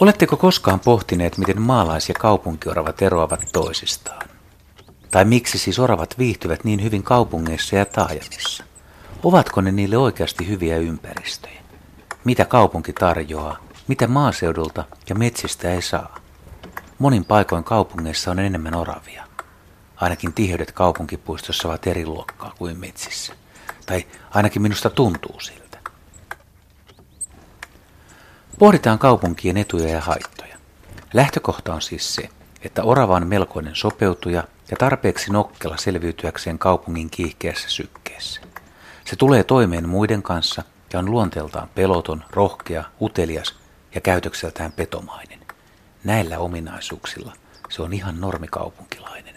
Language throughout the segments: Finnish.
Oletteko koskaan pohtineet, miten maalais- ja kaupunkioravat eroavat toisistaan? Tai miksi siis oravat viihtyvät niin hyvin kaupungeissa ja taajamissa? Ovatko ne niille oikeasti hyviä ympäristöjä? Mitä kaupunki tarjoaa? Mitä maaseudulta ja metsistä ei saa? Monin paikoin kaupungeissa on enemmän oravia. Ainakin tiheydet kaupunkipuistossa ovat eri luokkaa kuin metsissä. Tai ainakin minusta tuntuu siltä. Pohditaan kaupunkien etuja ja haittoja. Lähtökohta on siis se, että orava on melkoinen sopeutuja ja tarpeeksi nokkela selviytyäkseen kaupungin kiihkeässä sykkeessä. Se tulee toimeen muiden kanssa ja on luonteeltaan peloton, rohkea, utelias ja käytökseltään petomainen. Näillä ominaisuuksilla se on ihan normikaupunkilainen.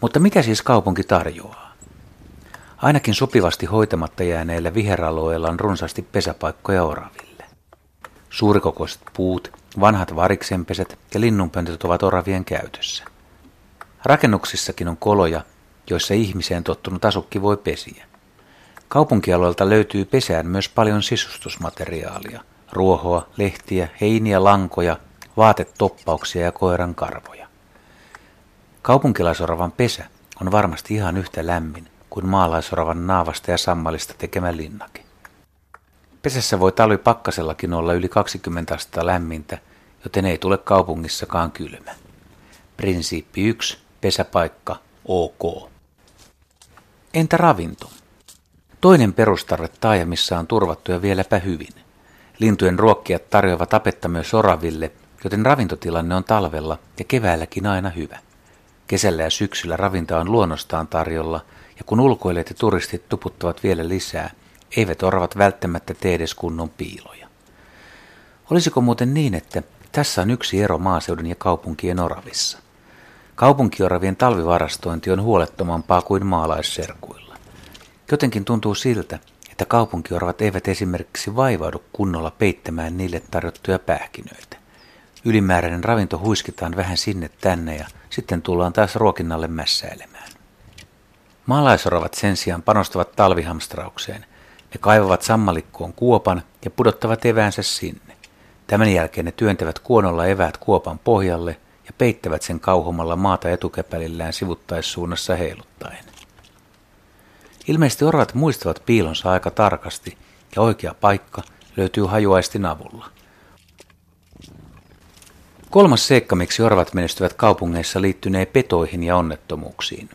Mutta mitä siis kaupunki tarjoaa? Ainakin sopivasti hoitamatta jääneillä viheralueilla on runsaasti pesäpaikkoja oraville. Suurikokoiset puut, vanhat variksenpesät ja linnunpöntöt ovat oravien käytössä. Rakennuksissakin on koloja, joissa ihmiseen tottunut asukki voi pesiä. Kaupunkialueelta löytyy pesään myös paljon sisustusmateriaalia, ruohoa, lehtiä, heiniä, lankoja, vaatetoppauksia ja koiran karvoja. Kaupunkilaisoravan pesä on varmasti ihan yhtä lämmin kuin maalaisoravan naavasta ja sammalista tekemä linnake. Pesässä voi talvi pakkasellakin olla yli 20 astetta lämmintä, joten ei tule kaupungissakaan kylmä. Prinsiippi 1. Pesäpaikka OK. Entä ravinto? Toinen perustarve taajamissa on turvattu ja vieläpä hyvin. Lintujen ruokkijat tarjoavat tapetta myös oraville, joten ravintotilanne on talvella ja keväälläkin aina hyvä. Kesällä ja syksyllä ravinta on luonnostaan tarjolla, ja kun ulkoilijat ja turistit tuputtavat vielä lisää, eivät oravat välttämättä tee edes kunnon piiloja. Olisiko muuten niin, että tässä on yksi ero maaseudun ja kaupunkien oravissa? Kaupunkioravien talvivarastointi on huolettomampaa kuin maalaisserkuilla. Jotenkin tuntuu siltä, että kaupunkioravat eivät esimerkiksi vaivaudu kunnolla peittämään niille tarjottuja pähkinöitä. Ylimääräinen ravinto huiskitaan vähän sinne tänne ja sitten tullaan taas ruokinnalle mässäilemään. Maalaisoravat sen sijaan panostavat talvihamstraukseen. Ne kaivavat sammalikkoon kuopan ja pudottavat eväänsä sinne. Tämän jälkeen ne työntävät kuonolla eväät kuopan pohjalle ja peittävät sen kauhomalla maata etukäpälillään sivuttaissuunnassa heiluttaen. Ilmeisesti oravat muistavat piilonsa aika tarkasti ja oikea paikka löytyy hajuaistin avulla. Kolmas seikka, miksi oravat menestyvät kaupungeissa, liittynee petoihin ja onnettomuuksiin.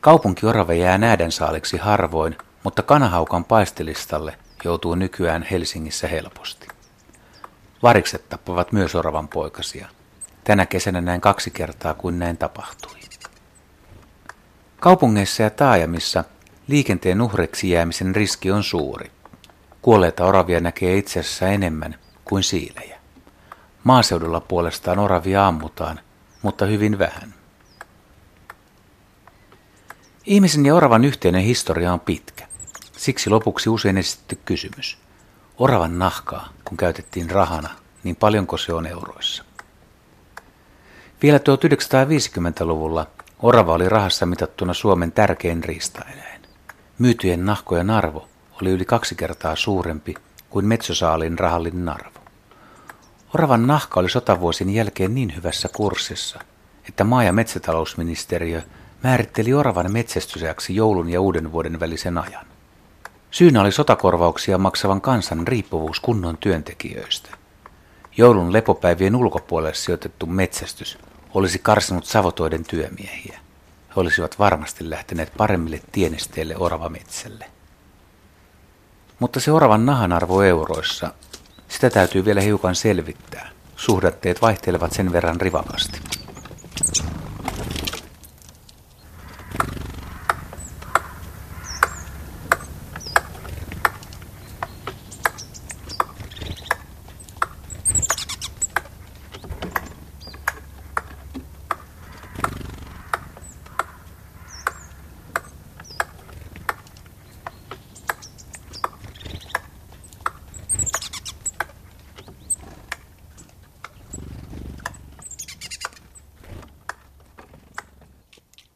Kaupunkiorave jää näädän saaliksi harvoin, mutta kanahaukan paistelistalle joutuu nykyään Helsingissä helposti. Varikset tappavat myös oravan poikasia. Tänä kesänä näin kaksi kertaa, kuin näin tapahtui. Kaupungeissa ja taajamissa liikenteen uhreksi jäämisen riski on suuri. Kuolleita oravia näkee itse asiassa enemmän kuin siilejä. Maaseudulla puolestaan oravia ammutaan, mutta hyvin vähän. Ihmisen ja oravan yhteinen historia on pitkä. Siksi lopuksi usein esitetty kysymys. Oravan nahkaa, kun käytettiin rahana, niin paljonko se on euroissa? Vielä 1950-luvulla orava oli rahassa mitattuna Suomen tärkein riistaeläin. Myytyjen nahkojen arvo oli yli kaksi kertaa suurempi kuin metsosaalin rahallinen arvo. Oravan nahka oli sotavuosien jälkeen niin hyvässä kurssissa, että maa- ja metsätalousministeriö määritteli oravan metsästysäksi joulun ja uuden vuoden välisen ajan. Syynä oli sotakorvauksia maksavan kansan riippuvuus kunnon työntekijöistä. Joulun lepopäivien ulkopuolelle sijoitettu metsästys olisi karsinut savotoiden työmiehiä. He olisivat varmasti lähteneet paremmille tienesteille oravametsälle. Mutta se oravan nahan arvo euroissa, sitä täytyy vielä hiukan selvittää. Suhdatteet vaihtelevat sen verran rivakasti.